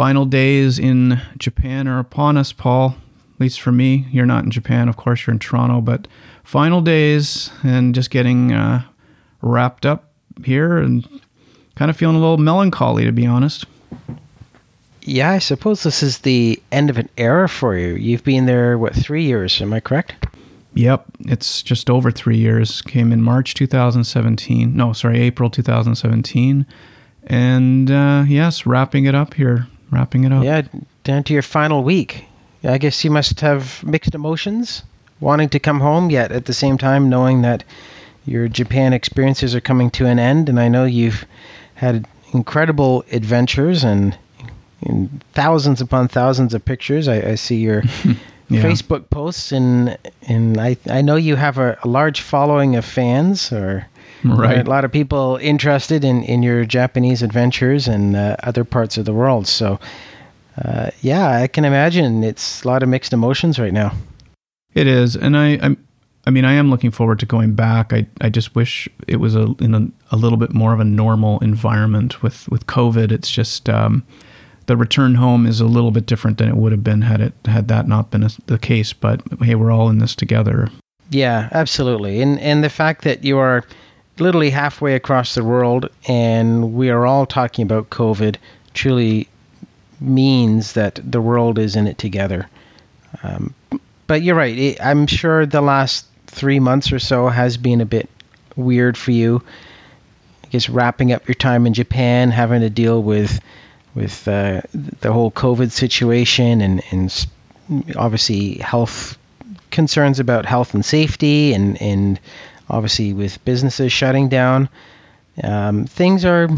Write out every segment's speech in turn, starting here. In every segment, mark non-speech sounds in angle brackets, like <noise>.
final days in Japan are upon us, Paul. At least for me. You're not in Japan, of course, you're in Toronto, but final days and just getting uh, wrapped up here and kind of feeling a little melancholy, to be honest. Yeah, I suppose this is the end of an era for you. You've been there, what, three years? Am I correct? Yep, it's just over three years. Came in March 2017. No, sorry, April 2017. And uh, yes, wrapping it up here. Wrapping it up. Yeah, down to your final week. I guess you must have mixed emotions, wanting to come home, yet at the same time knowing that your Japan experiences are coming to an end. And I know you've had incredible adventures and in thousands upon thousands of pictures. I, I see your <laughs> yeah. Facebook posts, and and I I know you have a, a large following of fans, or right. a lot of people interested in in your Japanese adventures and uh, other parts of the world. So. Uh, yeah, I can imagine it's a lot of mixed emotions right now. It is, and I, I'm, I mean, I am looking forward to going back. I, I just wish it was a in a, a little bit more of a normal environment with with COVID. It's just, um, the return home is a little bit different than it would have been had it had that not been a, the case. But hey, we're all in this together. Yeah, absolutely. And and the fact that you are literally halfway across the world and we are all talking about COVID truly means that the world is in it together. Um, but you're right. I'm sure the last three months or so has been a bit weird for you. I guess wrapping up your time in Japan, having to deal with with uh, the whole COVID situation and, and obviously health concerns about health and safety and, and obviously with businesses shutting down. Um, things are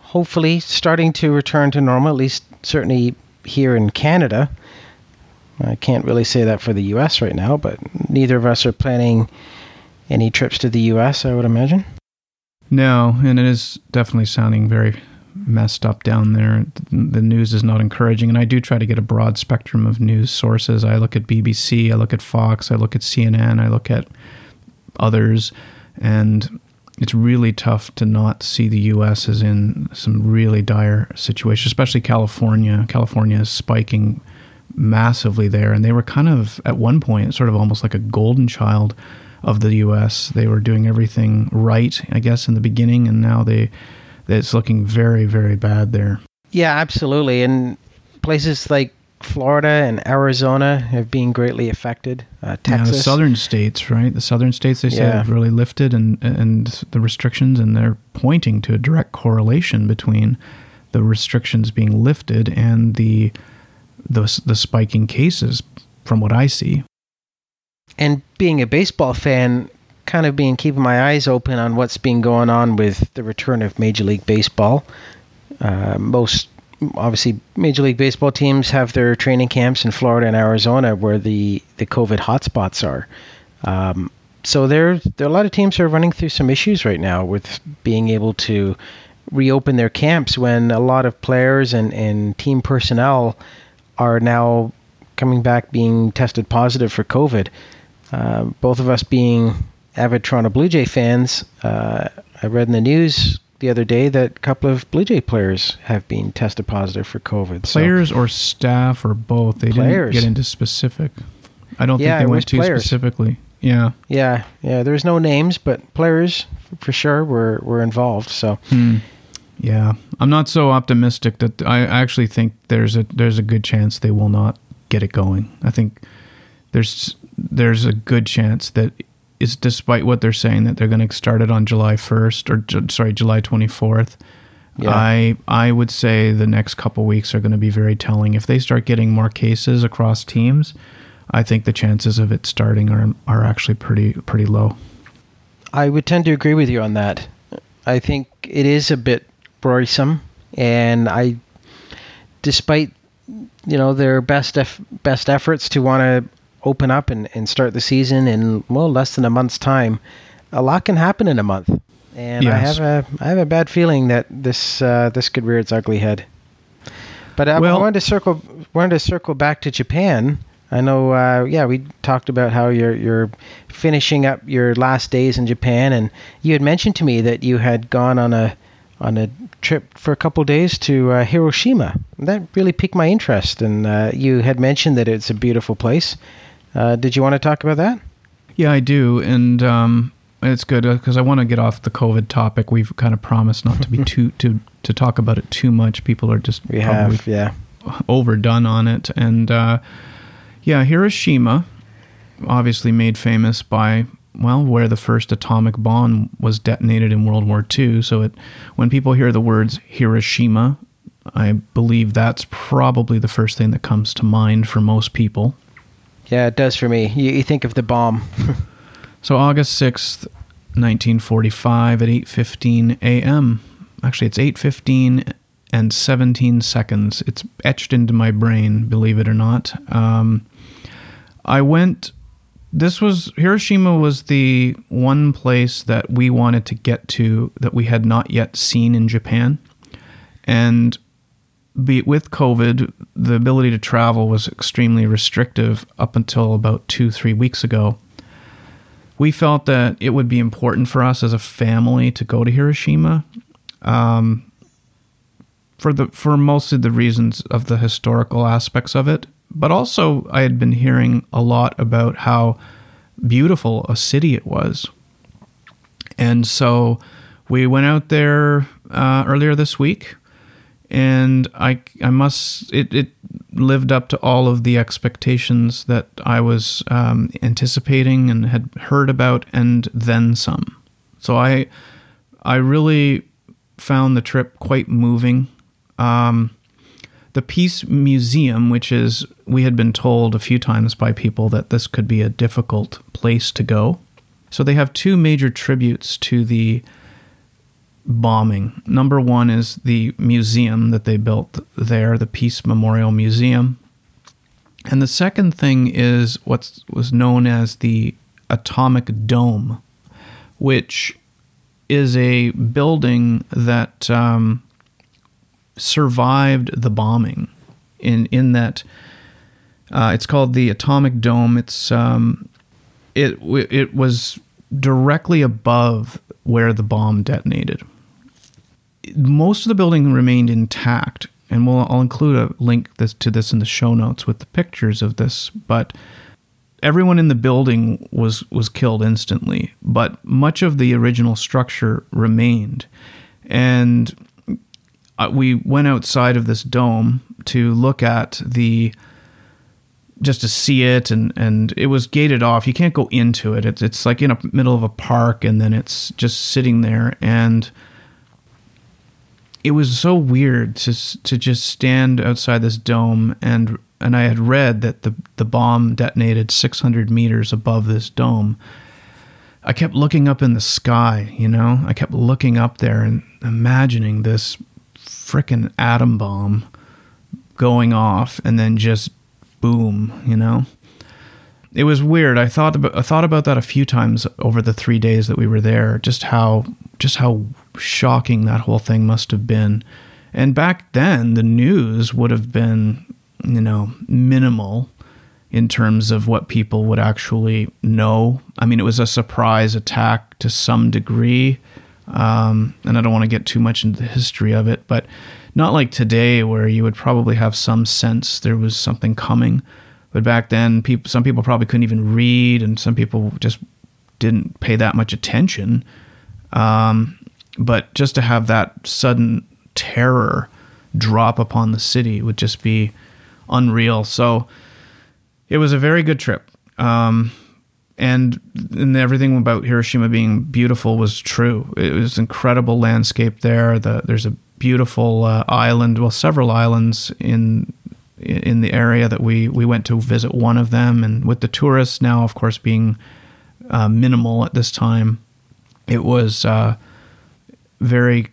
hopefully starting to return to normal, at least certainly here in Canada. I can't really say that for the US right now, but neither of us are planning any trips to the US, I would imagine. No, and it is definitely sounding very messed up down there. The news is not encouraging, and I do try to get a broad spectrum of news sources. I look at BBC, I look at Fox, I look at CNN, I look at others, and it's really tough to not see the U.S. as in some really dire situation, especially California. California is spiking massively there, and they were kind of at one point sort of almost like a golden child of the U.S. They were doing everything right, I guess, in the beginning, and now they it's looking very, very bad there. Yeah, absolutely. And places like Florida and Arizona have been greatly affected. Uh, Texas, yeah, the southern states, right? The southern states they say yeah. have really lifted and and the restrictions, and they're pointing to a direct correlation between the restrictions being lifted and the the the spiking cases, from what I see. And being a baseball fan, kind of been keeping my eyes open on what's been going on with the return of Major League Baseball. Uh, most obviously Major League Baseball teams have their training camps in Florida and Arizona, where the the COVID hotspots are. Um, so there, there are a lot of teams are running through some issues right now with being able to reopen their camps when a lot of players and, and team personnel are now coming back being tested positive for COVID. Uh, both of us being avid Toronto Blue Jay fans, uh, I read in the news the other day that a couple of Blue Jay players have been tested positive for COVID. Players so, or staff or both? They players. didn't get into specific. I don't yeah, think they went too players. specifically. Yeah. Yeah, yeah. There's no names, but players for sure were were involved. So. Hmm. Yeah, I'm not so optimistic that I actually think there's a there's a good chance they will not get it going. I think there's there's a good chance that is despite what they're saying that they're going to start it on July 1st or sorry July 24th. Yeah. I I would say the next couple weeks are going to be very telling. If they start getting more cases across teams, I think the chances of it starting are are actually pretty pretty low. I would tend to agree with you on that. I think it is a bit worrisome, and I, despite you know their best eff- best efforts to want to open up and, and start the season in well less than a month's time, a lot can happen in a month. And yes. I have a I have a bad feeling that this uh, this could rear its ugly head. But I, well, I wanted to circle wanted to circle back to Japan. I know, uh, yeah, we talked about how you're you're finishing up your last days in Japan, and you had mentioned to me that you had gone on a on a trip for a couple days to uh, Hiroshima. That really piqued my interest, and uh, you had mentioned that it's a beautiful place. Uh, did you want to talk about that? Yeah, I do, and um, it's good because I want to get off the COVID topic. We've kind of promised not to be <laughs> too to to talk about it too much. People are just we have yeah overdone on it, and uh, yeah, Hiroshima, obviously made famous by well, where the first atomic bomb was detonated in World War II. So it, when people hear the words Hiroshima, I believe that's probably the first thing that comes to mind for most people. Yeah, it does for me. You, you think of the bomb. <laughs> so August 6th, 1945 at 8:15 a.m. Actually, it's 8:15 and 17 seconds. It's etched into my brain, believe it or not. Um, I went this was Hiroshima was the one place that we wanted to get to that we had not yet seen in Japan. And be, with COVID, the ability to travel was extremely restrictive up until about two, three weeks ago. We felt that it would be important for us as a family to go to Hiroshima, um, for the for most of the reasons of the historical aspects of it, but also I had been hearing a lot about how beautiful a city it was. And so we went out there uh, earlier this week, and I I must it, it lived up to all of the expectations that I was um, anticipating and had heard about, and then some. So I I really found the trip quite moving. Um, the Peace Museum, which is, we had been told a few times by people that this could be a difficult place to go. So they have two major tributes to the bombing. Number one is the museum that they built there, the Peace Memorial Museum. And the second thing is what was known as the Atomic Dome, which is a building that um, survived the bombing in in that uh, it's called the atomic dome it's um, it it was directly above where the bomb detonated most of the building remained intact and we'll I'll include a link this, to this in the show notes with the pictures of this but everyone in the building was was killed instantly but much of the original structure remained. And uh, we went outside of this dome to look at the just to see it and and it was gated off. You can't go into it. It's it's like in a middle of a park and then it's just sitting there and it was so weird to to just stand outside this dome and and I had read that the the bomb detonated 600 meters above this dome I kept looking up in the sky you know I kept looking up there and imagining this freaking atom bomb going off and then just boom, you know? It was weird. I thought about I thought about that a few times over the 3 days that we were there, just how just how shocking that whole thing must have been. And back then the news would have been, you know, minimal in terms of what people would actually know. I mean, it was a surprise attack to some degree um, and I don't want to get too much into the history of it, but not like today where you would probably have some sense there was something coming. But back then, people, some people probably couldn't even read, and some people just didn't pay that much attention. Um, but just to have that sudden terror drop upon the city would just be unreal. So it was a very good trip. Um, and and everything about Hiroshima being beautiful was true. It was incredible landscape there. The, there's a beautiful uh, island, well, several islands in in the area that we we went to visit one of them, and with the tourists now, of course, being uh, minimal at this time, it was uh, very.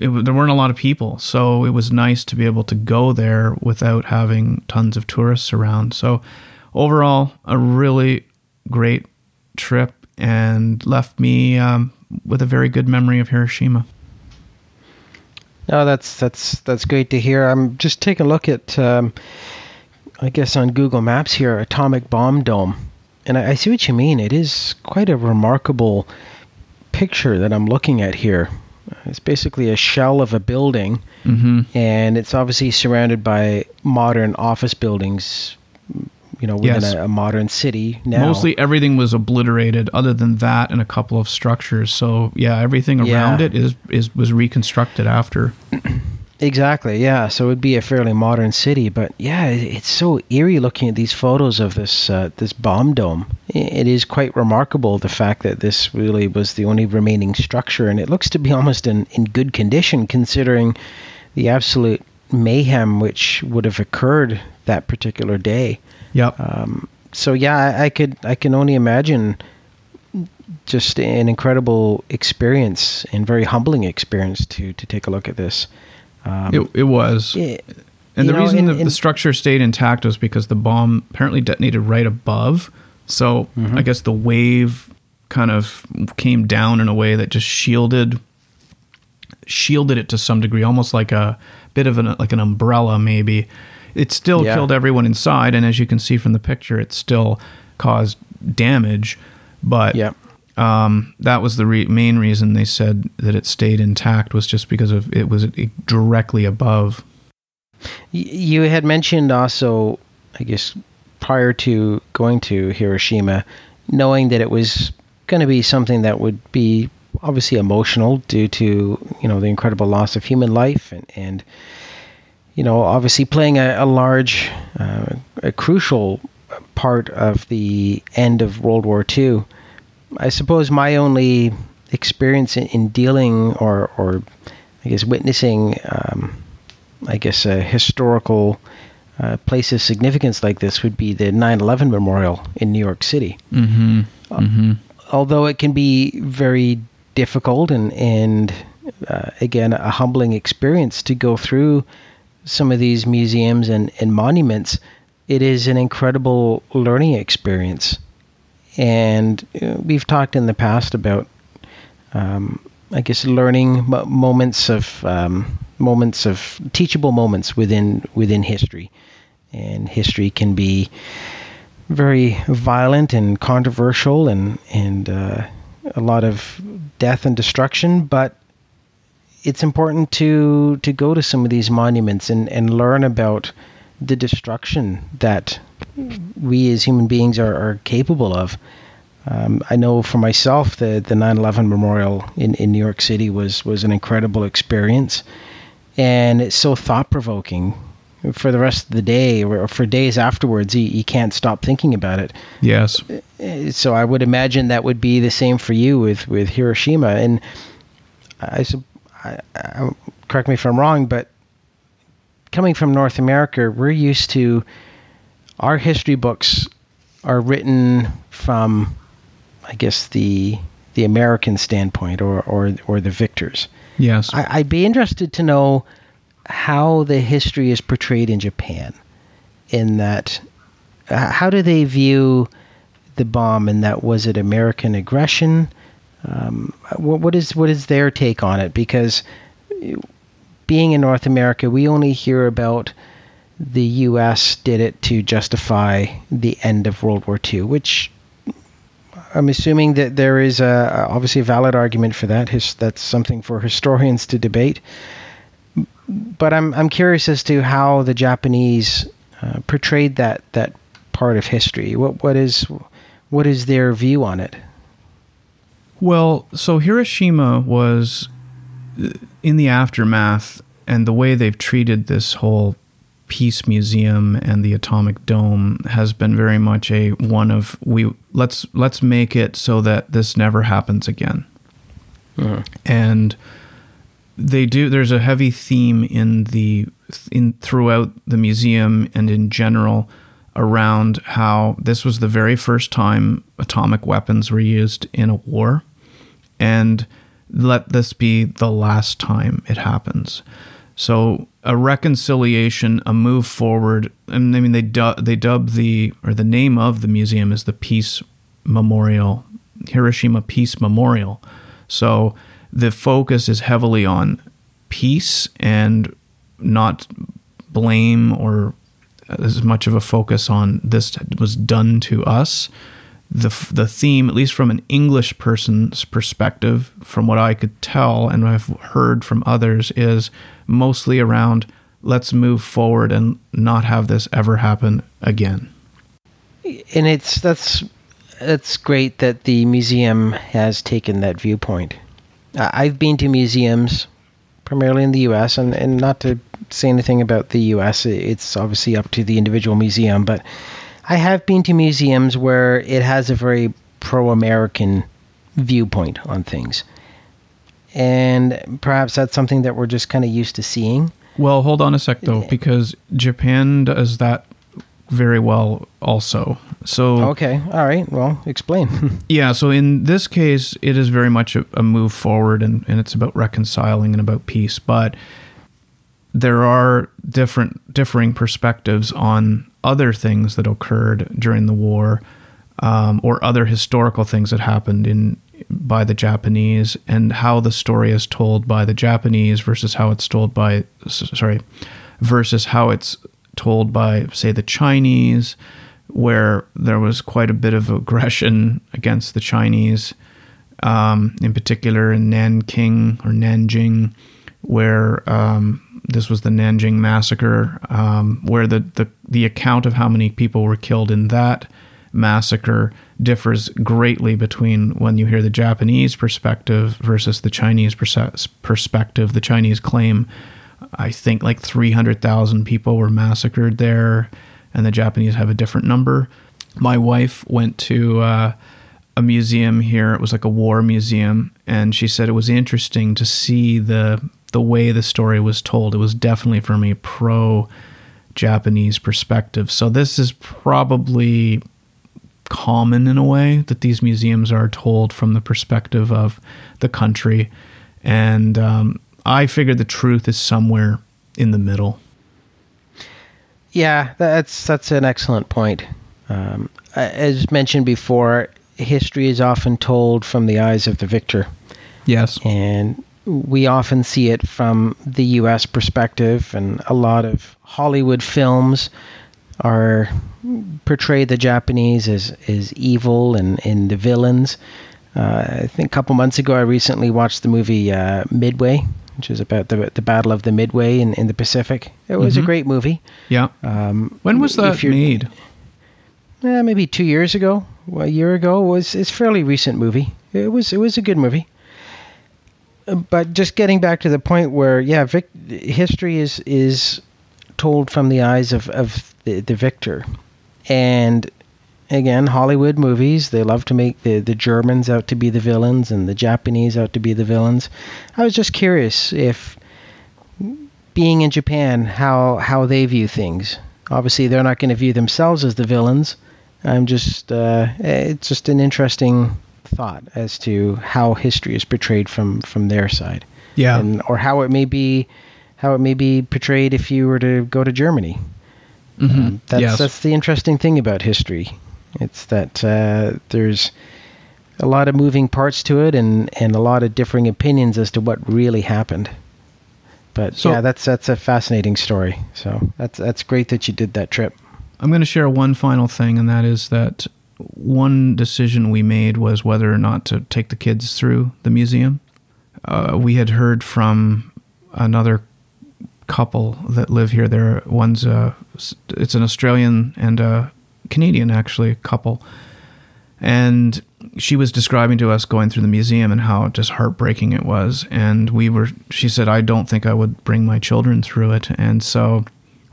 It, there weren't a lot of people, so it was nice to be able to go there without having tons of tourists around. So, overall, a really great trip and left me um, with a very good memory of Hiroshima. No, that's that's that's great to hear. I'm just taking a look at, um, I guess on Google Maps here, atomic bomb dome, and I, I, see what you mean. It is quite a remarkable picture that I'm looking at here. it's basically a shell of a building, hmm and it's obviously surrounded by modern office buildings. You know, within Yes. a, a modern city now. Mostly everything was obliterated, other than that and a couple of structures. So yeah, everything around Yeah. it is is was reconstructed after. <clears throat> Exactly, yeah. So it would be a fairly modern city, but yeah, it's so eerie looking at these photos of this uh, this bomb dome. It is quite remarkable the fact that this really was the only remaining structure, and it looks to be almost in, in good condition considering the absolute mayhem which would have occurred that particular day. Yep. Um, so yeah, I, I could I can only imagine just an incredible experience and very humbling experience to to take a look at this. Um, it it was. yeah, And the know, reason the structure stayed intact was because the bomb apparently detonated right above. So Mm-hmm. I guess the wave kind of came down in a way that just shielded shielded it to some degree, almost like a bit of an like an umbrella maybe. It still Yeah. killed everyone inside, and as you can see from the picture, it still caused damage. But yeah. um, that was the re- main reason they said that it stayed intact was just because of it was directly above. You had mentioned also, I guess, prior to going to Hiroshima, knowing that it was going to be something that would be obviously emotional due to you know the incredible loss of human life and and you know obviously playing a, a large, uh, a crucial part of the end of World War II. I suppose my only experience in, in dealing or or I guess witnessing. Um, I guess, a historical uh, place of significance like this would be the 9 11 memorial in New York City. Mm-hmm. mm-hmm. Although it can be very difficult and, and uh, again, a humbling experience to go through some of these museums and, and monuments, it is an incredible learning experience. And uh, we've talked in the past about, um, I guess, learning moments of um, moments of teachable moments within within history, and history can be very violent and controversial and and uh, a lot of death and destruction, but it's important to to go to some of these monuments and, and learn about the destruction that we as human beings are, are capable of. Um, I know for myself the the 9/11 memorial in, in New York City was was an incredible experience, and it's so thought provoking. For the rest of the day or for days afterwards, you, you can't stop thinking about it. Yes. Uh, So I would imagine that would be the same for you with, with Hiroshima. And I, I, I, correct me if I'm wrong, but coming from North America, we're used to our history books are written from, I guess the the American standpoint or or, or the victors. Yes. I, I'd be interested to know how the history is portrayed in Japan. In that, uh, how do they view the bomb? And that was it American aggression? Um, what, what is what is their take on it? Because being in North America, we only hear about the U.S. did it to justify the end of World War II, which I'm assuming that there is a, obviously a valid argument for that. His, that's something for historians to debate. But I'm I'm curious as to how the Japanese uh, portrayed that that part of history. What what is what is their view on it? Well, so Hiroshima was uh, in the aftermath, and the way they've treated this whole peace museum and the atomic dome has been very much a one of we let's let's make it so that this never happens again. And they do there's a heavy theme in the in throughout the museum and in general around how this was the very first time atomic weapons were used in a war and let this be the last time it happens. So a reconciliation a move forward and i mean they du- they dub the or the name of the museum is the peace memorial hiroshima peace memorial. So the focus is heavily on peace and not blame or as much of a focus on this was done to us the the theme, at least from an English person's perspective, from what I could tell and I've heard from others, is mostly around let's move forward and not have this ever happen again. And it's that's it's great that the museum has taken that viewpoint. I've been to museums primarily in the U.S. and, and not to say anything about the U.S. It's obviously up to the individual museum, but I have been to museums where it has a very pro-American viewpoint on things, and perhaps that's something that we're just kind of used to seeing. Well, hold on a sec though, because Japan does that very well also. So okay, all right. Well, explain. <laughs> yeah. So in this case, it is very much a, a, move forward, and, and it's about reconciling and about peace. But there are different differing perspectives on other things that occurred during the war, um, or other historical things that happened in by the Japanese, and how the story is told by the Japanese versus how it's told by sorry versus how it's told by, say, the Chinese, where there was quite a bit of aggression <laughs> against the Chinese, um, in particular in Nanking or Nanjing, where um, this was the Nanjing massacre, um, where the, the, the account of how many people were killed in that massacre differs greatly between when you hear the Japanese perspective versus the Chinese perspective. The Chinese claim I think like 300,000 people were massacred there, and the Japanese have a different number. My wife went to uh, a museum here. It was like a war museum, and she said it was interesting to see the the way the story was told. It was definitely from a pro Japanese perspective. So this is probably common in a way that these museums are told from the perspective of the country, and um, I figure the truth is somewhere in the middle. Yeah, that's that's an excellent point. Um, as mentioned before, history is often told from the eyes of the victor. Yes, and we often see it from the U.S. perspective, and a lot of Hollywood films are portray the Japanese as, as evil and, and the villains. Uh, I think a couple months ago, I recently watched the movie uh, Midway which is about the the Battle of the Midway in, in the Pacific. It was mm-hmm. a great movie. Yeah. Um, when was that made? Eh, maybe two years ago, a year ago. It was it's fairly recent movie. It was it was a good movie. But just getting back to the point where yeah, Vic, history is is told from the eyes of of the, the victor, and again, Hollywood movies, they love to make the, the Germans out to be the villains and the Japanese out to be the villains. I was just curious if being in Japan, how how they view things. Obviously, they're not going to view themselves as the villains. I'm just uh, it's just an interesting thought as to how history is portrayed from from their side. Yeah. And, or how it may be how it may be portrayed if you were to go to Germany. Mm-hmm. Um, that's yes. that's the interesting thing about history. It's that uh, there's a lot of moving parts to it and, and a lot of differing opinions as to what really happened. But so, yeah, that's that's a fascinating story. So that's that's great that you did that trip. I'm going to share one final thing, and that is that one decision we made was whether or not to take the kids through the museum. Uh, we had heard from another couple that live here. There, one's a, it's an Australian and a Canadian, actually, couple. And she was describing to us going through the museum and how just heartbreaking it was. And we were, she said, I don't think I would bring my children through it. And so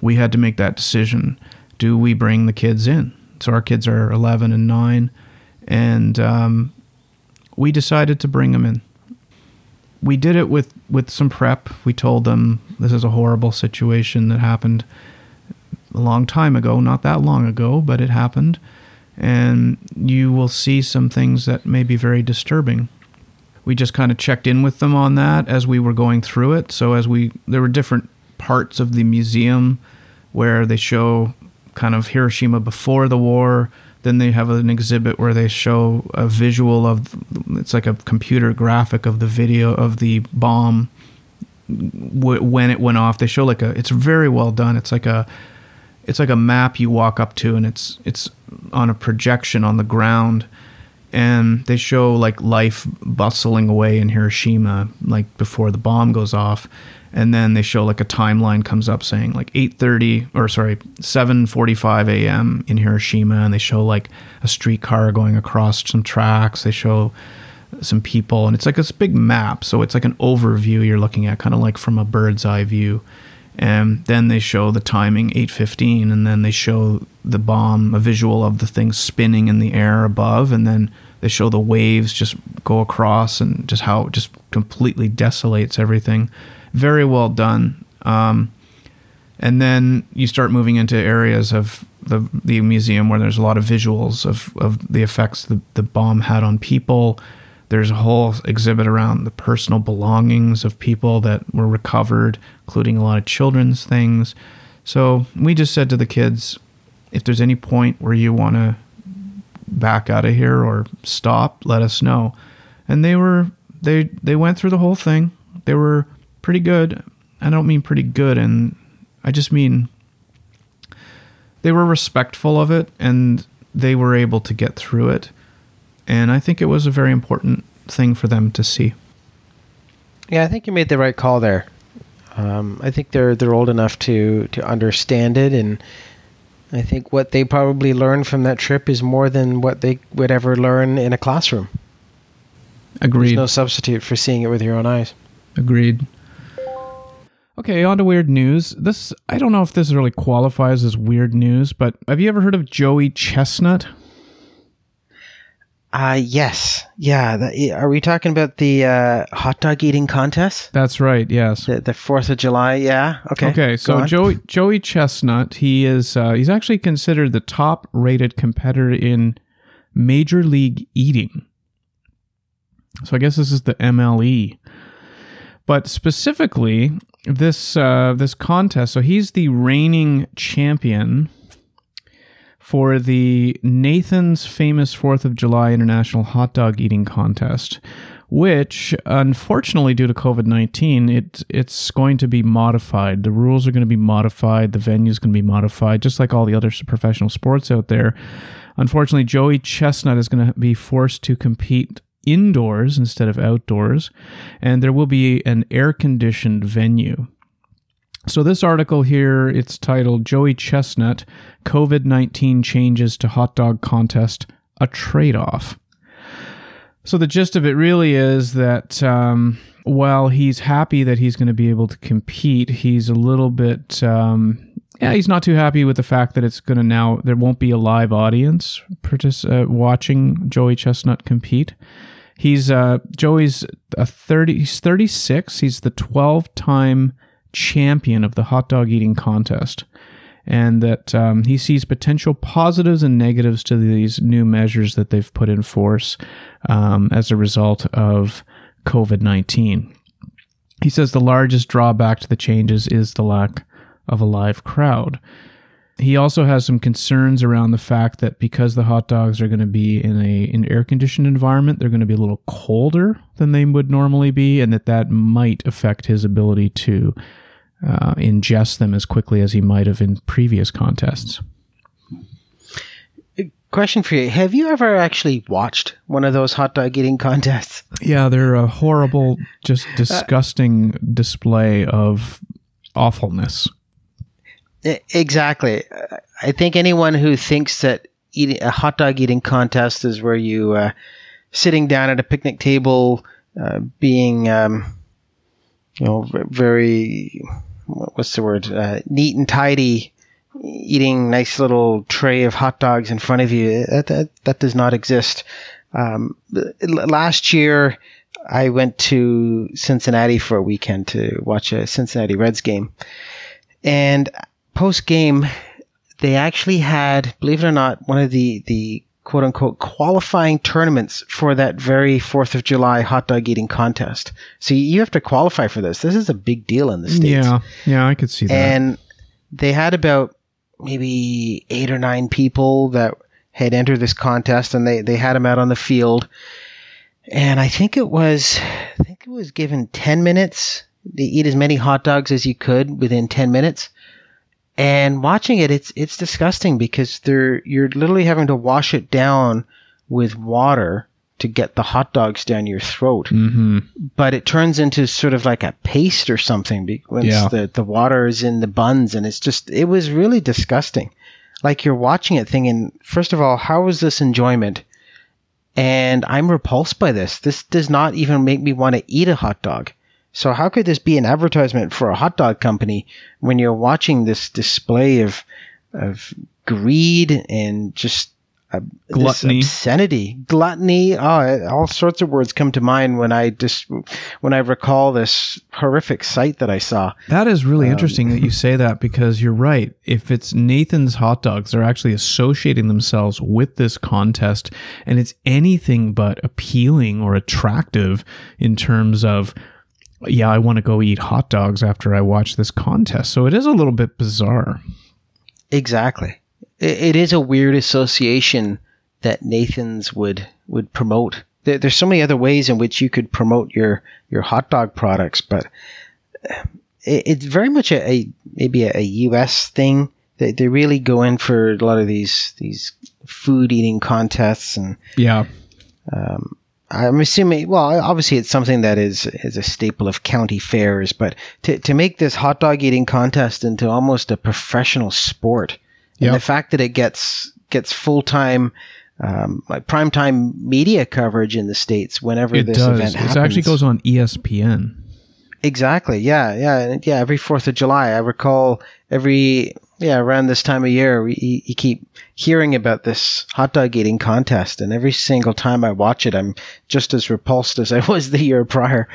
we had to make that decision. Do we bring the kids in? So our kids are 11 and 9. And um, we decided to bring them in. We did it with, with some prep. We told them this is a horrible situation that happened a long time ago, not that long ago, but it happened. And you will see some things that may be very disturbing. We just kind of checked in with them on that as we were going through it. So, as we, there were different parts of the museum where they show kind of Hiroshima before the war. Then they have an exhibit where they show a visual of it's like a computer graphic of the video of the bomb when it went off. They show like a it's very well done. It's like a it's like a map you walk up to, and it's it's on a projection on the ground, and they show like life bustling away in Hiroshima, like before the bomb goes off, and then they show like a timeline comes up saying like 8:30 or sorry 7:45 a.m. in Hiroshima, and they show like a streetcar going across some tracks. They show some people, and it's like this big map, so it's like an overview you're looking at, kind of like from a bird's eye view and then they show the timing 8:15 and then they show the bomb a visual of the thing spinning in the air above and then they show the waves just go across and just how it just completely desolates everything. Very well done. Um, and then you start moving into areas of the, the museum where there's a lot of visuals of, of the effects the, the bomb had on people there's a whole exhibit around the personal belongings of people that were recovered, including a lot of children's things. So we just said to the kids, if there's any point where you want to back out of here or stop, let us know. And they were they they went through the whole thing. They were pretty good. I don't mean pretty good and I just mean they were respectful of it and they were able to get through it. And I think it was a very important thing for them to see. Yeah, I think you made the right call there. Um, I think they're they're old enough to to understand it, and I think what they probably learned from that trip is more than what they would ever learn in a classroom. Agreed. There's no substitute for seeing it with your own eyes. Agreed. Okay, on to weird news. This I don't know if this really qualifies as weird news, but have you ever heard of Joey Chestnut? Uh, yes. Yeah. The, are we talking about the uh, hot dog eating contest? That's right. Yes. The, the 4th of July. Yeah. Okay. Okay. So Joey, Joey Chestnut, he is, uh, he's actually considered the top rated competitor in Major League Eating. So I guess this is the MLE. But specifically, this uh, this contest. So he's the reigning champion for the Nathan's famous 4th of July International Hot Dog Eating Contest, which unfortunately due to COVID-19, it it's going to be modified. The rules are going to be modified, the venue is going to be modified just like all the other professional sports out there. Unfortunately, Joey Chestnut is going to be forced to compete indoors instead of outdoors, and there will be an air-conditioned venue. So this article here, it's titled Joey Chestnut, COVID-19 changes to hot dog contest, a trade-off. So the gist of it really is that um, while he's happy that he's going to be able to compete, he's a little bit, um, yeah, he's not too happy with the fact that it's going to now there won't be a live audience partic- uh, watching Joey Chestnut compete. He's uh, Joey's a thirty. He's thirty six. He's the twelve time champion of the hot dog eating contest, and that um, he sees potential positives and negatives to these new measures that they've put in force um, as a result of COVID 19. He says the largest drawback to the changes is the lack of a live crowd. He also has some concerns around the fact that because the hot dogs are going to be in a an air conditioned environment, they're going to be a little colder than they would normally be, and that that might affect his ability to uh, ingest them as quickly as he might have in previous contests. Question for you: Have you ever actually watched one of those hot dog eating contests? <laughs> Yeah, they're a horrible, just disgusting uh, display of awfulness. Exactly. I think anyone who thinks that eating a hot dog eating contest is where you uh, sitting down at a picnic table, uh, being um, you know very what's the word uh, neat and tidy eating nice little tray of hot dogs in front of you. That that, that does not exist. Um, last year I went to Cincinnati for a weekend to watch a Cincinnati Reds game. And post game they actually had believe it or not one of the the quote unquote qualifying tournaments for that very 4th of July hot dog eating contest. So you have to qualify for this. This is a big deal in the States. Yeah. Yeah, I could see that. And they had about maybe eight or nine people that had entered this contest and they, they had them out on the field. And I think it was, I think it was given 10 minutes to eat as many hot dogs as you could within 10 minutes. And watching it, it's it's disgusting because they're you're literally having to wash it down with water to get the hot dogs down your throat. Mm-hmm. But it turns into sort of like a paste or something once Yeah. the, the water is in the buns. And it's just, it was really disgusting. Like you're watching it thinking, first of all, how is this enjoyment? And I'm repulsed by this. This does not even make me want to eat a hot dog. So how could this be an advertisement for a hot dog company when you're watching this display of of greed and just uh, Gluttony. obscenity, gluttony? Oh, all sorts of words come to mind when I just when I recall this horrific sight that I saw. That is really interesting that you say that <laughs> because you're right. If it's Nathan's hot dogs, they're actually associating themselves with this contest, and it's anything but appealing or attractive in terms of, yeah, I want to go eat hot dogs after I watch this contest. So it is a little bit bizarre. Exactly. It, it is a weird association that Nathan's would would promote. There, there's so many other ways in which you could promote your your hot dog products, but uh, it, it's very much a, a maybe a, a U.S. thing. They, they really go in for a lot of these these food eating contests and Yeah. um, I'm assuming, well, obviously it's something that is is a staple of county fairs, but to, to make this hot dog eating contest into almost a professional sport, Yep. and the fact that it gets gets full time, um, like prime time media coverage in the states whenever It this does. event It actually goes on ESPN. Exactly. Yeah. Yeah. Yeah. Every Fourth of July, I recall every yeah around this time of year, we you, keep hearing about this hot dog eating contest, and every single time I watch it, I'm just as repulsed as I was the year prior.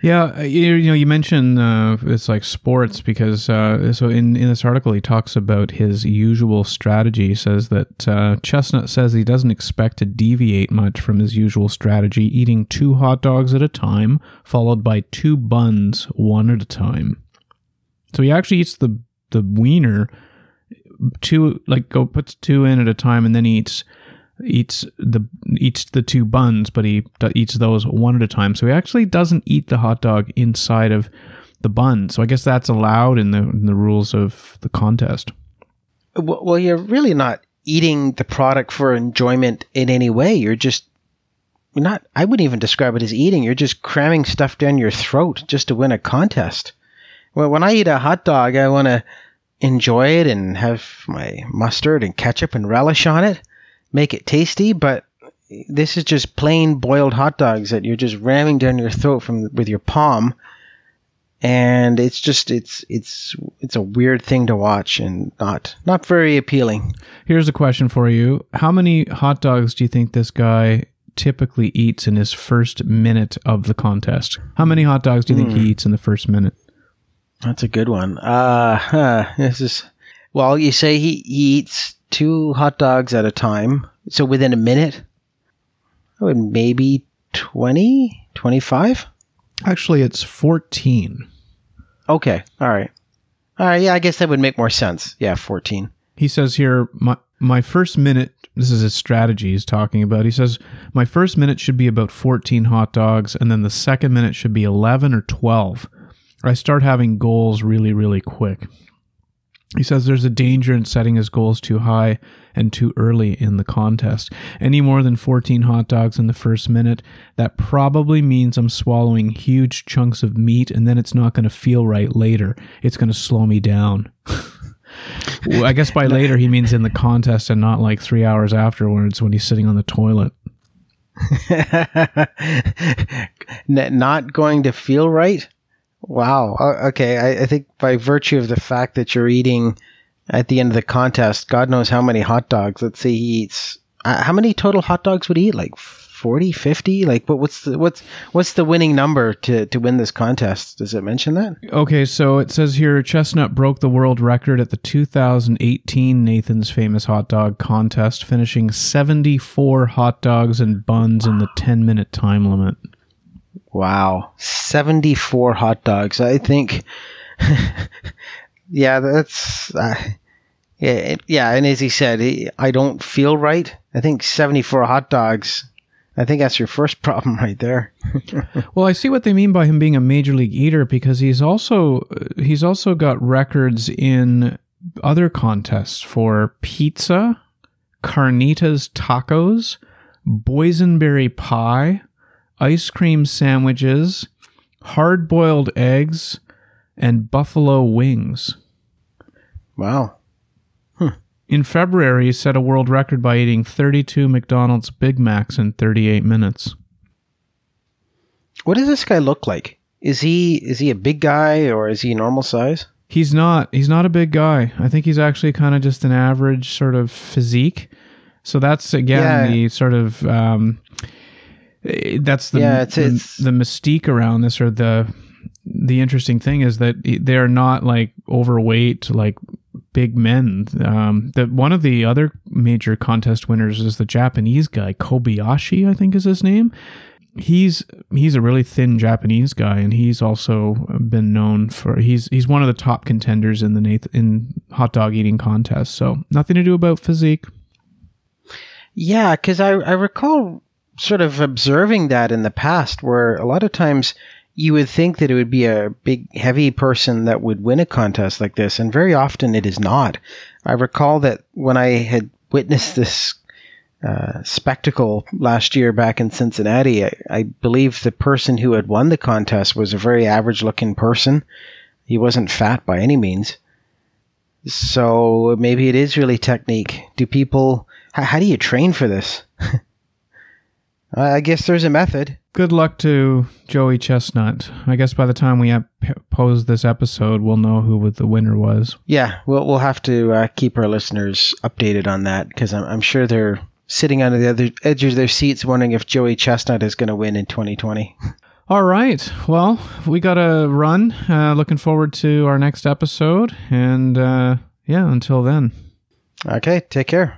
Yeah, uh, you, you know, you mentioned uh, it's like sports because uh, so in, in this article he talks about his usual strategy. He says that uh, Chestnut says he doesn't expect to deviate much from his usual strategy, eating two hot dogs at a time, followed by two buns one at a time. So he actually eats the the wiener two like go puts two in at a time and then eats eats the eats the two buns, but he eats those one at a time. So he actually doesn't eat the hot dog inside of the bun. So I guess that's allowed in the in the rules of the contest. Well, well, you're really not eating the product for enjoyment in any way. You're just not. I wouldn't even describe it as eating. You're just cramming stuff down your throat just to win a contest. Well, when I eat a hot dog, I want to enjoy it and have my mustard and ketchup and relish on it, make it tasty. But this is just plain boiled hot dogs that you're just ramming down your throat from with your palm and it's just it's it's it's a weird thing to watch and not not very appealing. Here's a question for you: How many hot dogs do you think this guy typically eats in his first minute of the contest? How many hot dogs do you think he hmm. eats in the first minute? That's a good one. Uh, huh, this is well. You say he, he eats two hot dogs at a time, so within a minute, I would maybe 20, 25? Actually, it's 14. Okay, all right, all right. Yeah, I guess that would make more sense. Yeah, fourteen. He says here, my my first minute. This is his strategy he's talking about. He says my first minute should be about 14 hot dogs, and then the second minute should be 11 or 12. I start having goals really, really quick. He says there's a danger in setting his goals too high and too early in the contest. Any more than 14 hot dogs in the first minute, that probably means I'm swallowing huge chunks of meat and then it's not going to feel right later. It's going to slow me down. <laughs> Well, I guess by later he means in the contest and not like three hours afterwards when he's sitting on the toilet. <laughs> Not going to feel right. Wow. Okay. I, I think by virtue of the fact that you're eating at the end of the contest, God knows how many hot dogs. Let's say he eats. Uh, how many total hot dogs would he eat? Like 40, 50? Like, but what's the what's what's the winning number to to win this contest? Does it mention that? Okay, so it says here Chestnut broke the world record at the 2018 Nathan's Famous Hot Dog Contest, finishing 74 hot dogs and buns in the 10 minute time limit. Wow, seventy-four hot dogs. I think. <laughs> yeah, that's. Uh, yeah, yeah, and as he said, I don't feel right. I think seventy-four hot dogs. I think that's your first <laughs> problem right there. <laughs> Well, I see what they mean by him being a major league eater because he's also he's also got records in other contests for pizza, carnitas tacos, boysenberry pie, ice cream sandwiches, hard boiled eggs, and buffalo wings. Wow. In February, he set a world record by eating 32 McDonald's Big Macs in 38 minutes. What does this guy look like? Is he is he a big guy or is he normal size? He's not. He's not a big guy. I think he's actually kind of just an average sort of physique. So that's again Yeah. the sort of um, that's the, Yeah, it's- the it's- the mystique around this, or the the interesting thing is that they're not like overweight like big men. Um, that one of the other major contest winners is the Japanese guy Kobayashi, I think is his name. He's he's a really thin Japanese guy, and he's also been known for he's he's one of the top contenders in the in hot dog eating contest. So nothing to do about physique. Yeah, because I, I recall sort of observing that in the past where a lot of times you would think that it would be a big, heavy person that would win a contest like this, and very often it is not. I recall that when I had witnessed this uh, spectacle last year back in Cincinnati, I, I believe the person who had won the contest was a very average looking person. He wasn't fat by any means. So maybe it is really technique. Do people, how, how do you train for this? <laughs> I guess there's a method. Good luck to Joey Chestnut. I guess by the time we ep- pose this episode, we'll know who the winner was. Yeah, we'll we'll have to uh, keep our listeners updated on that because I'm, I'm sure they're sitting on the other edge of their seats wondering if Joey Chestnut is going to win in 2020. <laughs> All right. Well, we got to run. Uh, looking forward to our next episode. And uh, yeah, until then. Okay, take care.